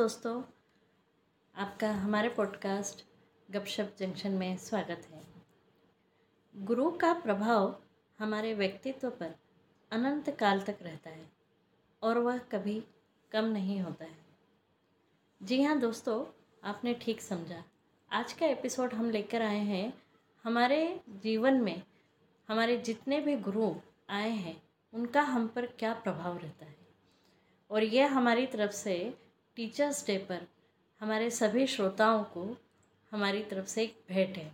दोस्तों, आपका हमारे पॉडकास्ट गपशप जंक्शन में स्वागत है। गुरु का प्रभाव हमारे व्यक्तित्व पर अनंत काल तक रहता है और वह कभी कम नहीं होता है। जी हाँ दोस्तों, आपने ठीक समझा। आज का एपिसोड हम लेकर आए हैं हमारे जीवन में हमारे जितने भी गुरु आए हैं, उनका हम पर क्या प्रभाव रहता है? और यह हमारी तरफ़ से टीचर्स डे पर हमारे सभी श्रोताओं को हमारी तरफ़ से एक भेंट है।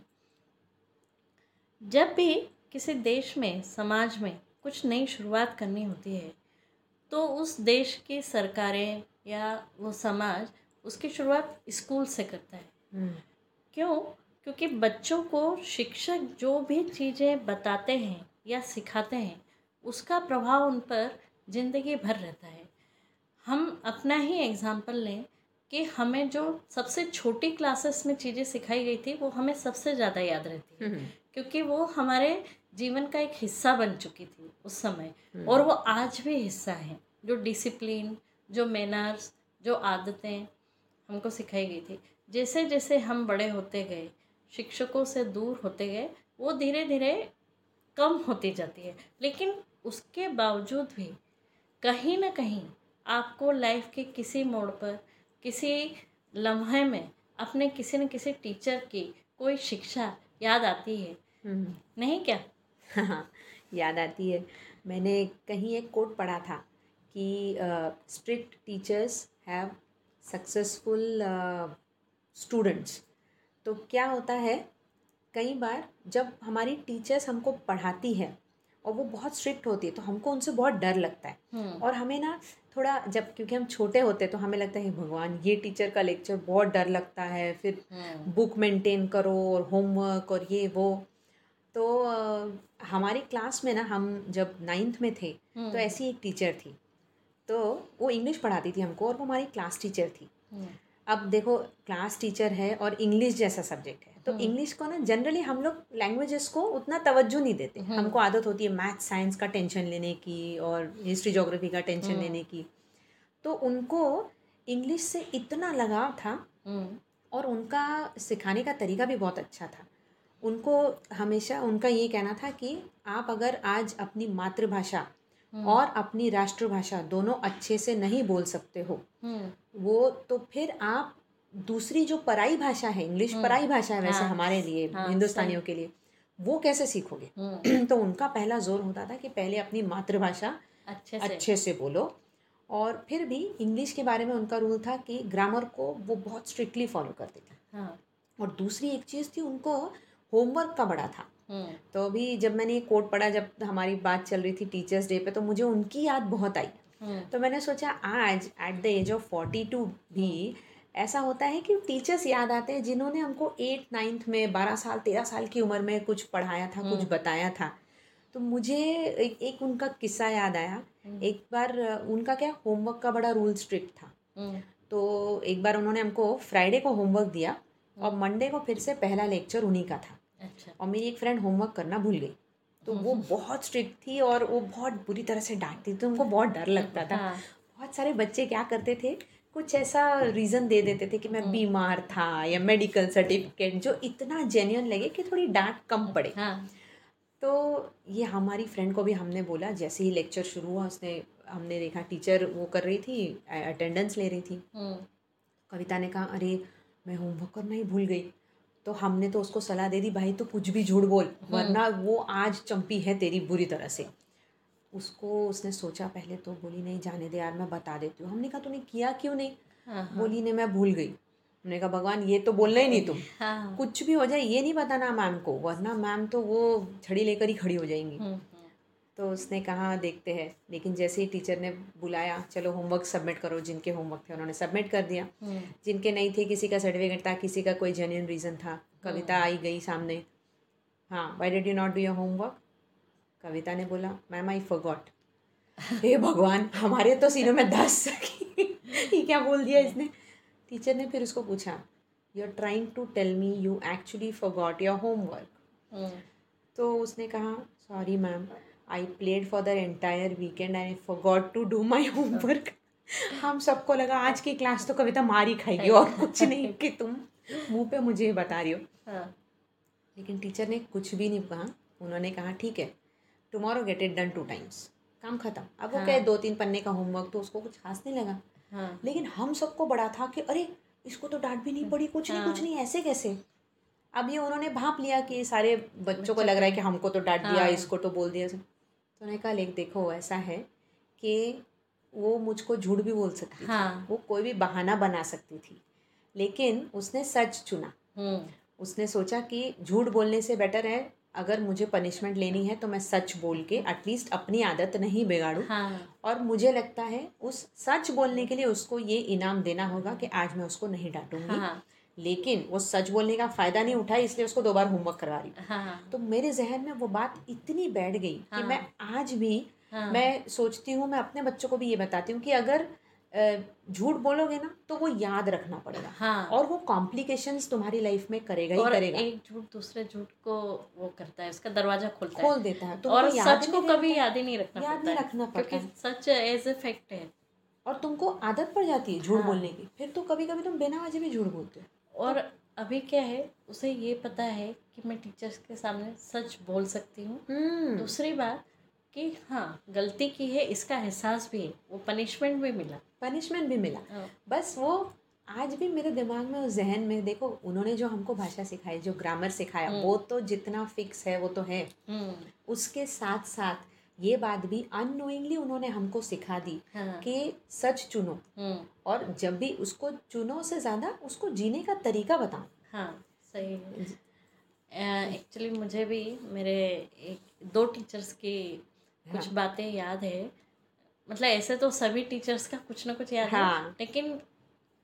जब भी किसी देश में समाज में कुछ नई शुरुआत करनी होती है तो उस देश की सरकारें या वो समाज उसकी शुरुआत स्कूल से करता है। क्यों? क्योंकि बच्चों को शिक्षक जो भी चीज़ें बताते हैं या सिखाते हैं उसका प्रभाव उन पर ज़िंदगी भर रहता है। हम अपना ही एग्ज़ाम्पल लें कि हमें जो सबसे छोटी क्लासेस में चीज़ें सिखाई गई थी वो हमें सबसे ज़्यादा याद रहती है। क्योंकि वो हमारे जीवन का एक हिस्सा बन चुकी थी उस समय। और वो आज भी हिस्सा है। जो डिसिप्लिन जो मैनर्स जो आदतें हमको सिखाई गई थी। जैसे जैसे हम बड़े होते गए शिक्षकों से दूर होते गए वो धीरे धीरे कम होती जाती है। लेकिन उसके बावजूद भी कहीं ना कहीं आपको लाइफ के किसी मोड़ पर किसी लम्हे में अपने किसी न किसी टीचर की कोई शिक्षा याद आती है? नहीं क्या? हाँ याद आती है। मैंने कहीं एक कोट पढ़ा था कि strict teachers have successful students तो क्या होता है कई बार जब हमारी टीचर्स हमको पढ़ाती है और वो बहुत स्ट्रिक्ट होती है तो हमको उनसे बहुत डर लगता है। और हमें ना थोड़ा जब क्योंकि हम छोटे होते हैं तो हमें लगता है भगवान ये टीचर का लेक्चर बहुत डर लगता है। फिर बुक मेंटेन करो और होमवर्क और ये वो। तो हमारी क्लास में ना हम जब नाइन्थ में थे तो ऐसी एक टीचर थी। तो वो इंग्लिश पढ़ाती थी हमको और वो हमारी क्लास टीचर थी। अब देखो क्लास टीचर है और इंग्लिश जैसा सब्जेक्ट है। तो इंग्लिश को ना जनरली हम लोग लैंग्वेजेस को उतना तवज्जो नहीं देते। हमको आदत होती है मैथ साइंस का टेंशन लेने की और हिस्ट्री जोग्राफी का टेंशन लेने की। तो उनको इंग्लिश से इतना लगाव था और उनका सिखाने का तरीका भी बहुत अच्छा था। उनको हमेशा उनका ये कहना था कि आप अगर आज अपनी मातृभाषा और अपनी राष्ट्रभाषा दोनों अच्छे से नहीं बोल सकते हो। वो तो फिर आप दूसरी जो पराई भाषा है इंग्लिश पराई भाषा है वैसे हाँ, हमारे लिए हाँ, हिंदुस्तानियों के लिए वो कैसे सीखोगे? तो उनका पहला ज़ोर होता था कि पहले अपनी मातृभाषा अच्छे से। अच्छे से बोलो। और फिर भी इंग्लिश के बारे में उनका रूल था कि ग्रामर को वो बहुत स्ट्रिक्टली फॉलो करते थे। हाँ। और दूसरी एक चीज़ थी उनको होमवर्क का बड़ा था। तो अभी जब मैंने ये कोट पढ़ा जब हमारी बात चल रही थी टीचर्स डे पे तो मुझे उनकी याद बहुत आई। तो मैंने सोचा आज at the age of forty two भी ऐसा होता है कि टीचर्स याद आते हैं जिन्होंने हमको एट नाइन्थ में बारह साल तेरह साल की उम्र में कुछ पढ़ाया था कुछ बताया था। तो मुझे एक, एक उनका किस्सा याद आया। एक बार उनका क्या होमवर्क का बड़ा रूल स्ट्रिक्ट था। तो एक बार उन्होंने हमको फ्राइडे को होमवर्क दिया और मंडे को फिर से पहला लेक्चर उन्हीं का था। अच्छा। और मेरी एक फ्रेंड होमवर्क करना भूल गई। तो वो बहुत स्ट्रिक्ट थी और वो बहुत बुरी तरह से डांटती थी। तो उनको बहुत डर लगता था। हाँ। बहुत सारे बच्चे क्या करते थे? कुछ ऐसा रीज़न दे देते थे कि मैं बीमार था या मेडिकल सर्टिफिकेट जो इतना जेन्यून लगे कि थोड़ी डांट कम पड़े। हाँ। तो ये हमारी फ्रेंड को भी हमने बोला जैसे ही लेक्चर शुरू हुआ उसने हमने देखा टीचर वो कर रही थी अटेंडेंस ले रही थी। कविता ने कहा अरे मैं होमवर्क करना ही भूल गई। तो हमने तो उसको सलाह दे दी भाई तो कुछ भी झूठ बोल वरना वो आज चंपी है तेरी बुरी तरह से। उसको उसने सोचा पहले तो बोली नहीं जाने दे यार मैं बता देती हूँ। हमने कहा तूने किया क्यों नहीं? हाँ बोली नहीं मैं भूल गई। हमने कहा भगवान ये तो बोलना ही नहीं तुम। हाँ कुछ भी हो जाए ये नहीं बताना मैम को वरना मैम तो वो छड़ी लेकर ही खड़ी हो जाएँगी। हम्म, तो उसने कहा देखते हैं। लेकिन जैसे ही टीचर ने बुलाया चलो होमवर्क सबमिट करो जिनके होमवर्क थे उन्होंने सबमिट कर दिया। हम्म, जिनके नहीं थे किसी का सर्टिफिकेट था किसी का कोई जेन्यून रीज़न था। कविता आई गई सामने। हाँ why did you not do your homework Kavita ने बोला मैम आई फॉरगॉट हे भगवान हमारे तो सीनों में दस ये क्या बोल दिया इसने? टीचर ने फिर उसको पूछा you are trying to tell me you actually forgot your homework तो उसने कहा sorry ma'am I played for the entire weekend I forgot to do my homework हम सबको लगा आज की क्लास तो कविता मार खाएगी और कुछ नहीं कि तुम मुँह पे मुझे बता रही हो। हाँ। लेकिन टीचर ने कुछ भी नहीं कहा। उन्होंने कहा ठीक है tomorrow get it done two times काम खत्म। अब वो हाँ। क्या दो तीन पन्ने का होमवर्क तो उसको कुछ खास नहीं लगा। हाँ। लेकिन हम सबको बड़ा था कि अरे इसको तो डांट भी नहीं पड़ी कुछ नहीं कुछ हाँ। नहीं ऐसे कैसे? अब ये उन्होंने भाप लिया कि सारे बच्चों को लग रहा है कि। हमको तो डांट दिया। इसको तो बोल दिया तो उन्होंने कहा लेख देखो ऐसा है कि वो मुझको झूठ भी बोल सकती थी। हाँ। वो कोई भी बहाना बना सकती थी। लेकिन उसने सच चुना। हम्म। उसने सोचा कि झूठ बोलने से बेटर है अगर मुझे पनिशमेंट लेनी है तो मैं सच बोल के एटलीस्ट अपनी आदत नहीं बिगाड़ूं। हाँ। और मुझे लगता है उस सच बोलने के लिए उसको ये इनाम देना होगा कि आज मैं उसको नहीं डांटूँगी। हाँ। लेकिन वो सच बोलने का फ़ायदा नहीं उठाई इसलिए उसको दो बार होमवर्क करवा रही हाँ। तो मेरे जहन में वो बात इतनी बैठ गई हाँ। कि। मैं आज भी हाँ। मैं सोचती हूँ मैं अपने बच्चों को भी ये बताती हूँ कि अगर झूठ बोलोगे ना तो वो याद रखना पड़ेगा। हाँ। और वो कॉम्प्लिकेशंस तुम्हारी लाइफ में करेगा ही करेगा। एक झूठ दूसरे झूठ को वो करता है उसका दरवाज़ा खोलता खोल है देता है तो और याद सच को कभी याद ही नहीं रखना याद पड़ता नहीं रखना पड़ता क्योंकि सच एज ए फैक्ट है। और तुमको आदत पड़ जाती है झूठ हाँ। बोलने की। फिर तो कभी कभी तुम बिना वजह भी झूठ बोलते हो। और अभी क्या है उसे ये पता है कि मैं टीचर्स के सामने सच बोल सकती हूँ। हम्म। दूसरी बात कि हाँ गलती की है इसका एहसास भी है वो पनिशमेंट भी मिला। पनिशमेंट भी मिला। हाँ, बस वो आज भी मेरे दिमाग में उस जहन में देखो उन्होंने जो हमको भाषा सिखाई जो ग्रामर सिखाया हम्म। वो तो जितना फिक्स है वो तो है। हम्म, उसके साथ साथ ये बात भी अननोइंगली उन्होंने हमको सिखा दी हाँ। कि सच चुनो। हम्म, और जब भी उसको चुनो से ज़्यादा उसको जीने का तरीका बताओ। हाँ सही एक्चुअली मुझे भी मेरे एक दो टीचर्स की कुछ हाँ। बातें याद है। मतलब ऐसे तो सभी टीचर्स का कुछ ना कुछ याद हाँ. है। लेकिन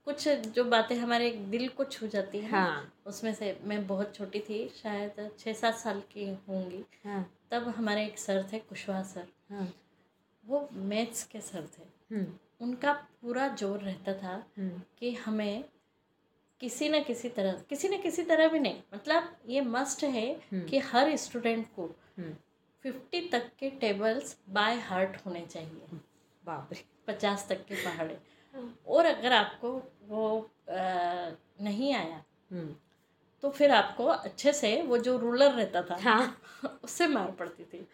कुछ जो बातें हमारे दिल को छू जाती हैं हाँ। उसमें से मैं बहुत छोटी थी शायद छः सात साल की होंगी। हाँ। तब हमारे एक सर थे कुशवाहा सर। हाँ। वो मैथ्स के सर थे। हम्म। उनका पूरा ज़ोर रहता था हम्म। कि हमें किसी न किसी तरह किसी न किसी तरह भी नहीं मतलब ये मस्ट है हम्म। कि हर स्टूडेंट को फिफ्टी तक के टेबल्स बाय हार्ट होने चाहिए। बाप रे पचास तक के पहाड़े। हाँ। और अगर आपको वो आ, नहीं आया हम्म। तो फिर आपको अच्छे से वो जो रूलर रहता था हाँ। उससे मार पड़ती थी।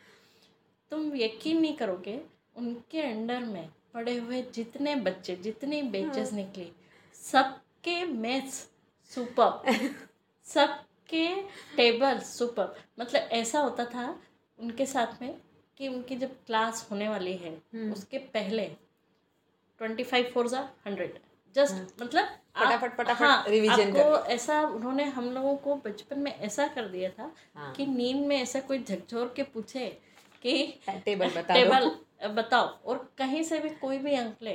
तुम यकीन नहीं करोगे उनके अंडर में पड़े हुए जितने बच्चे जितनी बेचेस निकली सबके मैथ्स सुपर सबके टेबल सुपर मतलब ऐसा होता था उनके साथ में कि उनकी जब क्लास होने वाली है हम्म। उसके पहले ट्वेंटी फाइव फोर ज़ा हंड्रेड जस्ट मतलब फटाफट- फटाफट हाँ, रिवीजन आपको ऐसा उन्होंने हम लोगों को बचपन में ऐसा कर दिया था हाँ। कि नींद में ऐसा कोई झकझोर के पूछे कि टेबल बता टेबल बताओ और कहीं से भी कोई भी अंक ले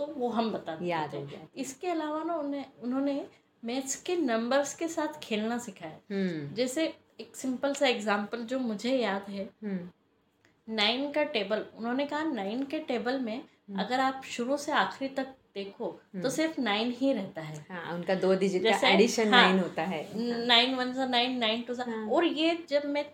तो वो हम बता याद हो जाती इसके अलावा ना उन्हें उन्होंने मैथ्स के नंबर्स के साथ खेलना सिखाया। हम्म। जैसे एक सिंपल सा एग्जांपल जो मुझे याद है। हम्म। नाइन का टेबल उन्होंने कहा नाइन के टेबल में अगर आप शुरू से आखिरी तक देखो तो सिर्फ़ नाइन ही रहता है। हाँ उनका दो डिजिट का एडिशन हाँ। नाइन होता है। नाइन वन सा नाइन नाइन टू सा। और ये जब मैं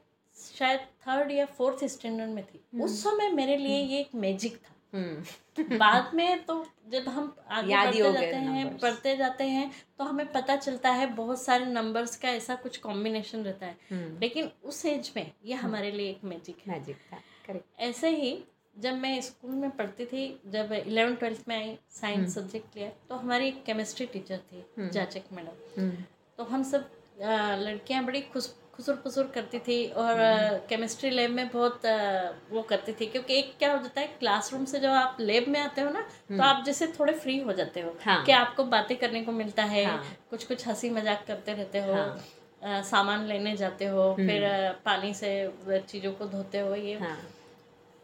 शायद थर्ड या फोर्थ स्टैंडर्ड में थी उस समय मेरे लिए ये एक मैजिक था। हम्म बाद में तो जब हम आगे बढ़ते हो जाते हैं पढ़ते जाते हैं तो हमें पता चलता है बहुत सारे नंबर्स का ऐसा कुछ कॉम्बिनेशन रहता है। हम्म। लेकिन उस एज में ये हमारे लिए एक मैजिक है। मैजिक था करेक्ट ऐसे ही जब मैं स्कूल में पढ़ती थी जब इलेवन ट्वेल्थ में आई साइंस सब्जेक्ट लिया तो हमारी एक केमिस्ट्री टीचर थी जाचक मैडम। हम्म। तो हम सब लड़कियाँ बड़ी खुश खुसुर फुसुर करती थी और केमिस्ट्री लैब में बहुत वो करती थी क्योंकि एक क्या हो जाता है क्लासरूम से जब आप लैब में आते हो ना तो आप जैसे थोड़े फ्री हो जाते हो हाँ। कि आपको बातें करने को मिलता है हाँ। कुछ कुछ हँसी मज़ाक करते रहते हो हाँ। अ, सामान लेने जाते हो फिर पानी से चीज़ों को धोते हो ये हाँ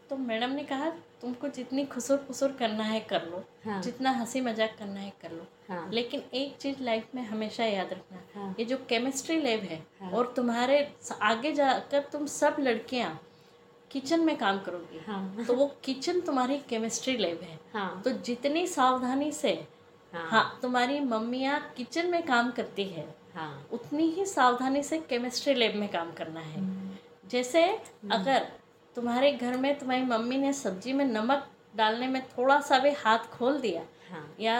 तो मैडम ने कहा तुमको जितनी खुसुर फुसुर करना है कर लो। हाँ। जितना हँसी मज़ाक करना है कर लो। हाँ। लेकिन एक चीज़ लाइफ में हमेशा याद रखना हाँ। ये जो केमिस्ट्री लैब है हाँ। और तुम्हारे आगे जाकर तुम सब लड़कियाँ किचन में काम करोगी हाँ। तो वो किचन तुम्हारी केमिस्ट्री लैब है। हाँ। तो जितनी सावधानी से हाँ। हाँ तुम्हारी मम्मियाँ किचन में काम करती है हाँ। उतनी ही सावधानी से केमिस्ट्री लैब में काम करना है। जैसे अगर तुम्हारे घर में तुम्हारी मम्मी ने सब्ज़ी में नमक डालने में थोड़ा सा भी हाथ खोल दिया हाँ या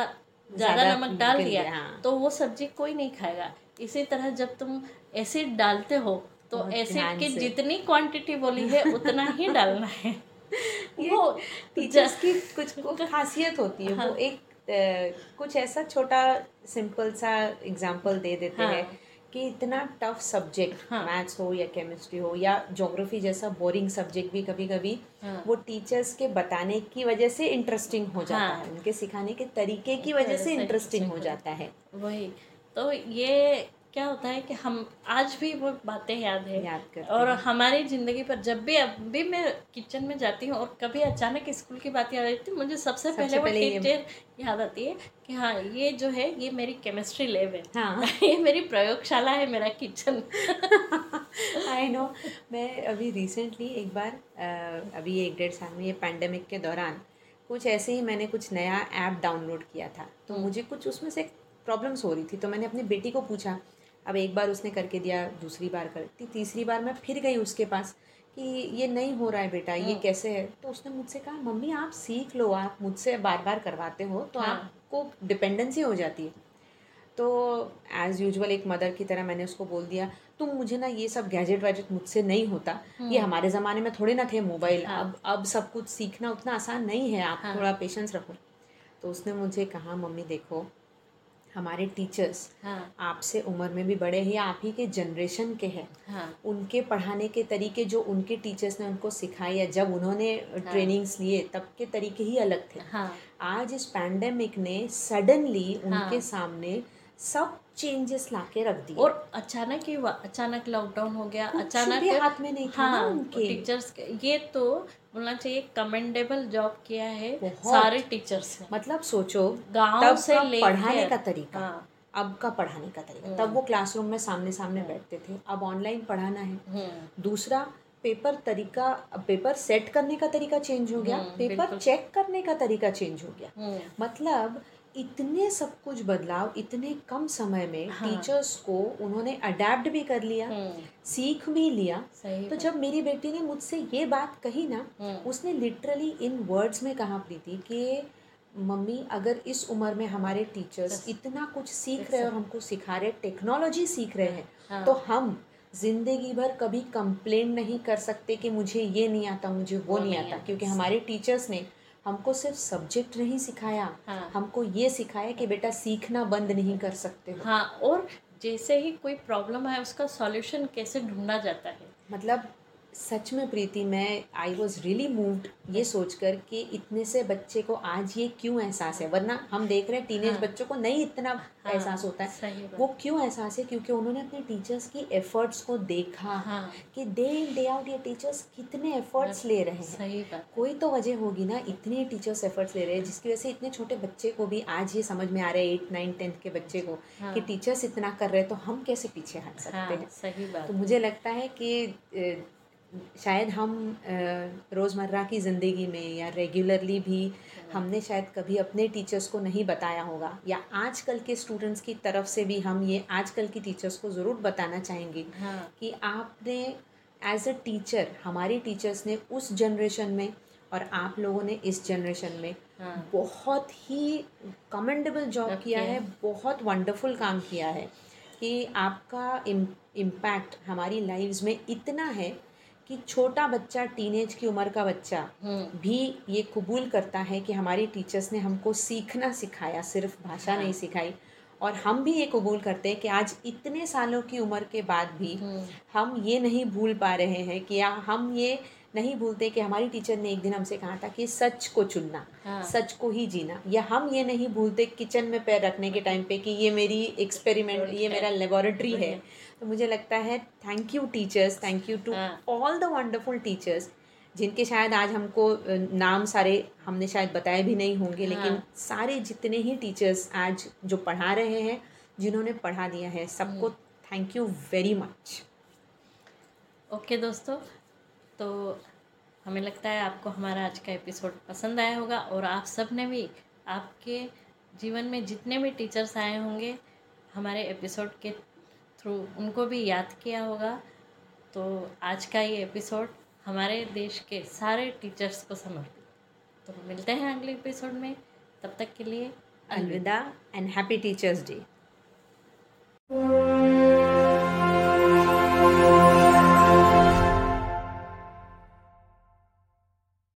ज़्यादा नमक डाल दिया हाँ। तो वो सब्ज़ी कोई नहीं खाएगा इसी तरह जब तुम एसिड डालते हो तो एसिड की जितनी क्वांटिटी बोली है उतना ही डालना है ये वो टीचर्स की कुछ खासियत होती है वो हाँ। एक अ, कुछ ऐसा छोटा सिंपल सा एग्ज़ाम्पल दे देते हाँ। हैं कि इतना टफ सब्जेक्ट हाँ। मैथ्स हो या केमिस्ट्री हो या ज्योग्राफी जैसा बोरिंग सब्जेक्ट भी कभी कभी हाँ। वो टीचर्स के बताने की वजह से इंटरेस्टिंग हो जाता हाँ। है उनके सिखाने के तरीके की वजह से से इंटरेस्टिंग हो जाता है वही तो ये क्या होता है कि हम आज भी वो बातें याद है। याद करते और। हमारी ज़िंदगी पर जब भी अब भी मैं किचन में जाती हूँ और कभी अचानक स्कूल की बात याद आती है मुझे सबसे पहले वो पहले ये- टीचर याद आती है कि हाँ ये जो है ये मेरी केमिस्ट्री लैब है। हाँ। ये मेरी प्रयोगशाला है मेरा किचन आई नो मैं अभी रिसेंटली एक बार अभी एक डेढ़ साल में ये पैंडमिक के दौरान कुछ ऐसे ही मैंने कुछ नया ऐप डाउनलोड किया था। तो मुझे कुछ उसमें से प्रॉब्लम्स हो रही थी तो मैंने अपनी बेटी को पूछा अब एक बार उसने करके दिया दूसरी बार करती तीसरी बार मैं फिर गई उसके पास कि ये नहीं हो रहा है बेटा ये कैसे है तो उसने मुझसे कहा मम्मी आप सीख लो आप मुझसे बार बार करवाते हो तो हाँ। आपको डिपेंडेंसी हो जाती है तो एज़ यूजल एक मदर की तरह मैंने उसको बोल दिया तुम मुझे ना ये सब गैजेट वैजेट मुझसे नहीं होता ये हमारे ज़माने में थोड़े ना थे मोबाइल हाँ। अब अब सब कुछ सीखना उतना आसान नहीं है आप हाँ। थोड़ा पेशेंस रखो तो उसने मुझे कहा मम्मी देखो हमारे टीचर्स हाँ। आपसे उम्र में भी बड़े हैं आप ही के जनरेशन के हैं। हाँ। उनके पढ़ाने के तरीके जो उनके टीचर्स ने उनको सिखाए या जब उन्होंने हाँ. ट्रेनिंग्स लिए तब के तरीके ही अलग थे। हाँ। आज इस पैंडमिक ने सडनली उनके हाँ। सामने सब चेंजेस लाके रख दिए। और अचानक ही हुआ अचानक लॉकडाउन हो गया अचानक भी हाथ में नहीं था ना हाँ उनके। टीचर्स ये तो बोलना चाहिए कमेंडेबल जॉब किया है सारे टीचर्स ने। मतलब सोचो गाँव से का पढ़ाने का तरीका हाँ। अब का पढ़ाने का तरीका। तब वो क्लासरूम में सामने सामने बैठते थे। अब ऑनलाइन पढ़ाना है। हम्म। दूसरा पेपर तरीका पेपर सेट करने का तरीका चेंज हो गया। हम्म, पेपर चेक करने का तरीका चेंज हो गया। हम्म। मतलब इतने सब कुछ बदलाव इतने कम समय में हाँ। टीचर्स को उन्होंने अडेप्ट भी कर लिया हम्म, सीख भी लिया। तो जब मेरी बेटी ने मुझसे ये बात कही ना हम्म, उसने लिटरली इन वर्ड्स में कहा प्रीति कि मम्मी अगर इस उम्र में हमारे टीचर्स इतना कुछ सीख रहे हैं और हमको सिखा रहे टेक्नोलॉजी सीख रहे हैं हाँ। तो हम ज़िंदगी भर कभी कंप्लेन नहीं कर सकते कि मुझे ये नहीं आता मुझे वो, नहीं आता क्योंकि हमारे टीचर्स ने हमको सिर्फ़ सब्जेक्ट नहीं सिखाया। हाँ। हमको ये सिखाया कि बेटा सीखना बंद नहीं कर सकते हाँ। और जैसे ही कोई प्रॉब्लम है उसका सॉल्यूशन कैसे ढूंढा जाता है? मतलब सच में प्रीति मैं आई वॉज़ रियली मूव्ड ये सोचकर कि इतने से बच्चे को आज ये क्यों एहसास है? वरना हम देख रहे हैं टीनेज हाँ। बच्चों को नहीं इतना एहसास होता है। वो क्यों एहसास है? क्योंकि उन्होंने अपने टीचर्स की एफर्ट्स को देखा हाँ। कि डे इन डे आउट ये टीचर्स कितने एफर्ट्स ले रहे हैं। सही बात। कोई तो वजह होगी ना इतने टीचर्स एफर्ट्स ले रहे हैं जिसकी वजह से इतने छोटे बच्चे को भी आज ये समझ में आ रहा है एट नाइन टेंथ के बच्चे को हाँ। कि टीचर्स इतना कर रहे हैं तो हम कैसे पीछे हट सकते हाँ हैं? सही बात। तो मुझे लगता है कि शायद हम रोज़मर्रा की ज़िंदगी में या रेगुलरली भी हमने शायद कभी अपने टीचर्स को नहीं बताया होगा। या आजकल के स्टूडेंट्स की तरफ़ से भी हम ये आजकल की टीचर्स को ज़रूर बताना चाहेंगे हाँ। कि आपने एज अ टीचर हमारे टीचर्स ने उस जनरेशन में और आप लोगों ने इस जनरेशन में हाँ। बहुत ही कमेंडेबल जॉब किया है बहुत वंडरफुल काम किया है कि आपका इम्पैक्ट हमारी लाइव्स में इतना है कि छोटा बच्चा टीनेज की उम्र का बच्चा हम्म। भी ये कबूल करता है कि हमारी टीचर्स ने हमको सीखना सिखाया सिर्फ़ भाषा हाँ। नहीं सिखाई। और हम भी ये कबूल करते हैं कि आज इतने सालों की उम्र के बाद भी हम्म। हम ये नहीं भूल पा रहे हैं कि या हम ये नहीं भूलते कि हमारी टीचर ने एक दिन हमसे कहा था कि सच को चुनना हाँ। सच को ही जीना। या हम ये नहीं भूलते किचन में पैर रखने के टाइम पे कि ये मेरी एक्सपेरिमेंट ये मेरा लेबोरेटरी है। तो मुझे लगता है thank you teachers thank you to. All the wonderful teachers जिनके शायद आज हमको नाम सारे हमने शायद बताए भी नहीं होंगे लेकिन हाँ। सारे जितने ही टीचर्स आज जो पढ़ा रहे हैं जिन्होंने पढ़ा दिया है सबको thank you very much okay दोस्तों। तो हमें लगता है आपको हमारा आज का एपिसोड पसंद आया होगा और आप सबने भी, आपके जीवन में जितने भी टीचर्स आए होंगे, हमारे एपिसोड के थ्रू उनको भी याद किया होगा। तो आज का ये एपिसोड हमारे देश के सारे टीचर्स को समर्पित। तो मिलते हैं अगले एपिसोड में। तब तक के लिए अलविदा एंड हैप्पी टीचर्स डे